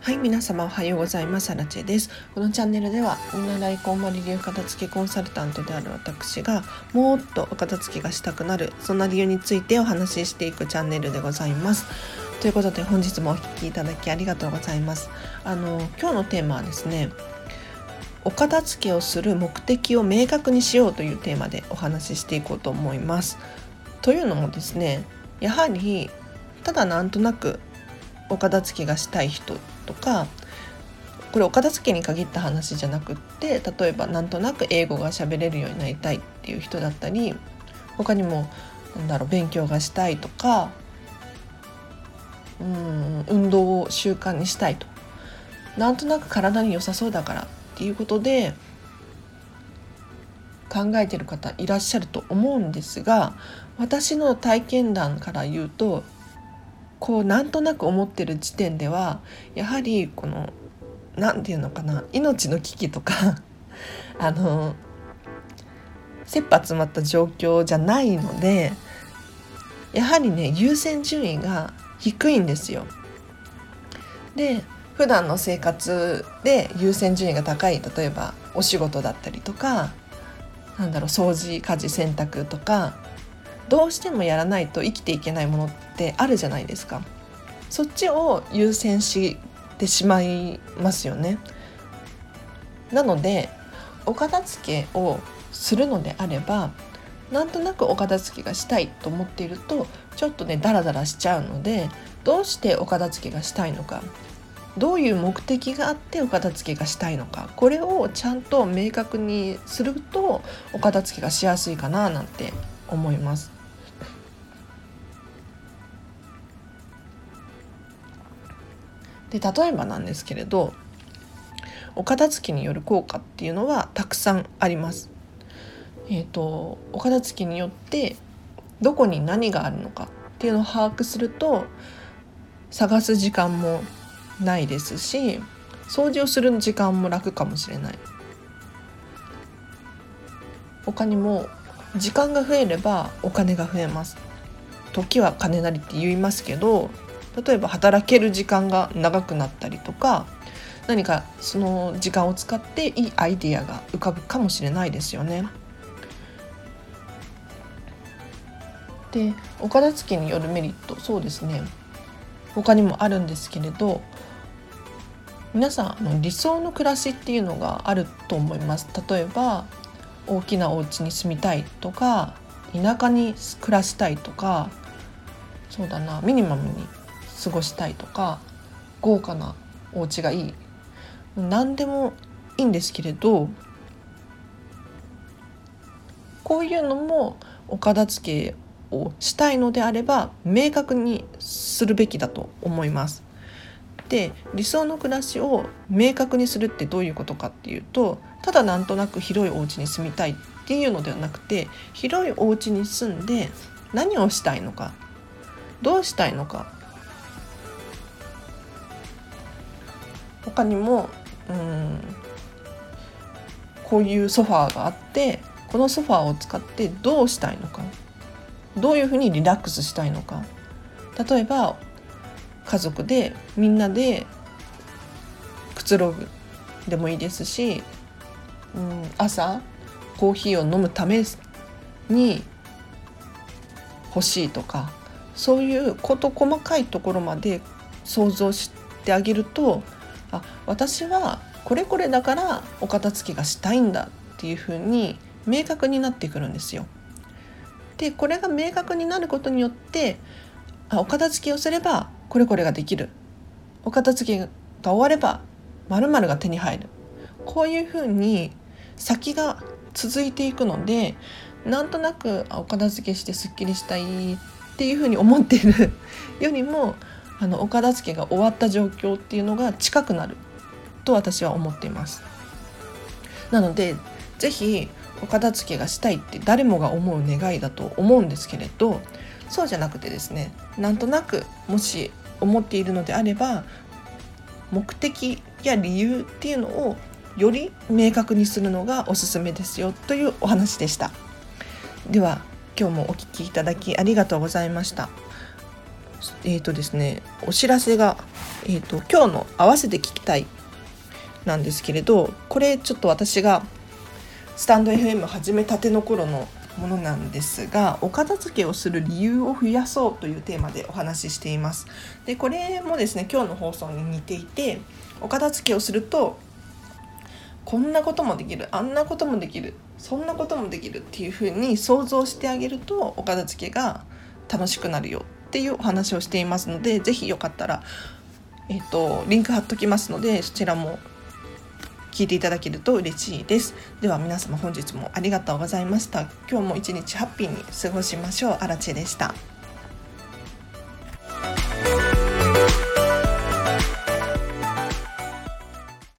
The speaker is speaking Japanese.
はい皆様おはようございます。アラチェです。このチャンネルでは見習いこんまり流片付けコンサルタントである私がもっとお片付けがしたくなるそんな理由についてお話ししていくチャンネルでございます。ということで本日もお聴きいただきありがとうございます。あの今日のテーマはですねお片付けをする目的を明確にしようというテーマでお話ししていこうと思います。というのもですねやはりただなんとなくお片付けがしたい人とかこれお片付けに限った話じゃなくって例えばなんとなく英語が喋れるようになりたいっていう人だったり他にもなんだろう勉強がしたいとかうん運動を習慣にしたいと。なんとなく体に良さそうだからっていうことで考えてる方いらっしゃると思うんですが私の体験談から言うとこうなんとなく思ってる時点ではやはりこの何て言うのかな命の危機とか あの切羽詰まった状況じゃないのでやはりね優先順位が低いんですよ。で普段の生活で優先順位が高い例えばお仕事だったりとかなんだろう掃除家事洗濯とかどうしてもやらないと生きていけないものってあるじゃないですか。そっちを優先してしまいますよね。なのでお片付けをするのであればなんとなくお片付けがしたいと思っているとちょっとねダラダラしちゃうのでどうしてお片付けがしたいのか。どういう目的があってお片付けがしたいのかこれをちゃんと明確にするとお片付けがしやすいかななんて思います。で例えばなんですけれどお片付けによる効果っていうのはたくさんあります。えーと、お片付けによってどこに何があるのかっていうのを把握すると探す時間もないですし掃除をする時間も楽かもしれない。他にも時間が増えればお金が増えます。時は金なりって言いますけど例えば働ける時間が長くなったりとか何かその時間を使っていいアイデアが浮かぶかもしれないですよね。でお片付けによるメリットそうですね。他にもあるんですけれど皆さんの理想の暮らしっていうのがあると思います例えば大きなお家に住みたいとか田舎に暮らしたいとかそうだなミニマムに過ごしたいとか豪華なお家がいい何でもいいんですけれどこういうのもお片付けをしたいのであれば明確にするべきだと思います。で理想の暮らしを明確にするってどういうことかっていうとただなんとなく広いお家に住みたいっていうのではなくて広いお家に住んで何をしたいのかどうしたいのか他にもうんこういうソファーがあってこのソファーを使ってどうしたいのかどういうふうにリラックスしたいのか例えば家族でみんなでくつろぐでもいいですし、うん、朝コーヒーを飲むために欲しいとかそういう事細かいところまで想像してあげるとあ私はこれこれだからお片付けがしたいんだっていうふうに明確になってくるんですよ。でこれが明確になることによってあお片付けをすればこれこれができる。お片付けが終われば〇〇が手に入る。こういうふうに先が続いていくのでなんとなくお片付けしてすっきりしたいっていうふうに思っているよりもあのお片付けが終わった状況っていうのが近くなる。と私は思っています。なので是非お片付けがしたいって誰もが思う願いだと思うんですけれどそうじゃなくてですねなんとなくもし思っているのであれば目的や理由っていうのをより明確にするのがおすすめですよというお話でした。では今日もお聞きいただきありがとうございましたえっ、ー、とですねお知らせがえっ、ー、と今日の合わせて聞きたいなんですけれどこれちょっと私がスタンド FM 始めたての頃のものなんですがお片付けをする理由を増やそうというテーマでお話ししています。でこれもですね今日の放送に似ていてお片付けをするとこんなこともできるあんなこともできるそんなこともできるっていうふうに想像してあげるとお片付けが楽しくなるよっていうお話をしていますので是非よかったら、えーと、リンク貼っときますのでそちらも聞いていただけると嬉しいです。では皆様本日もありがとうございました。今日も一日ハッピーに過ごしましょう。あらでした。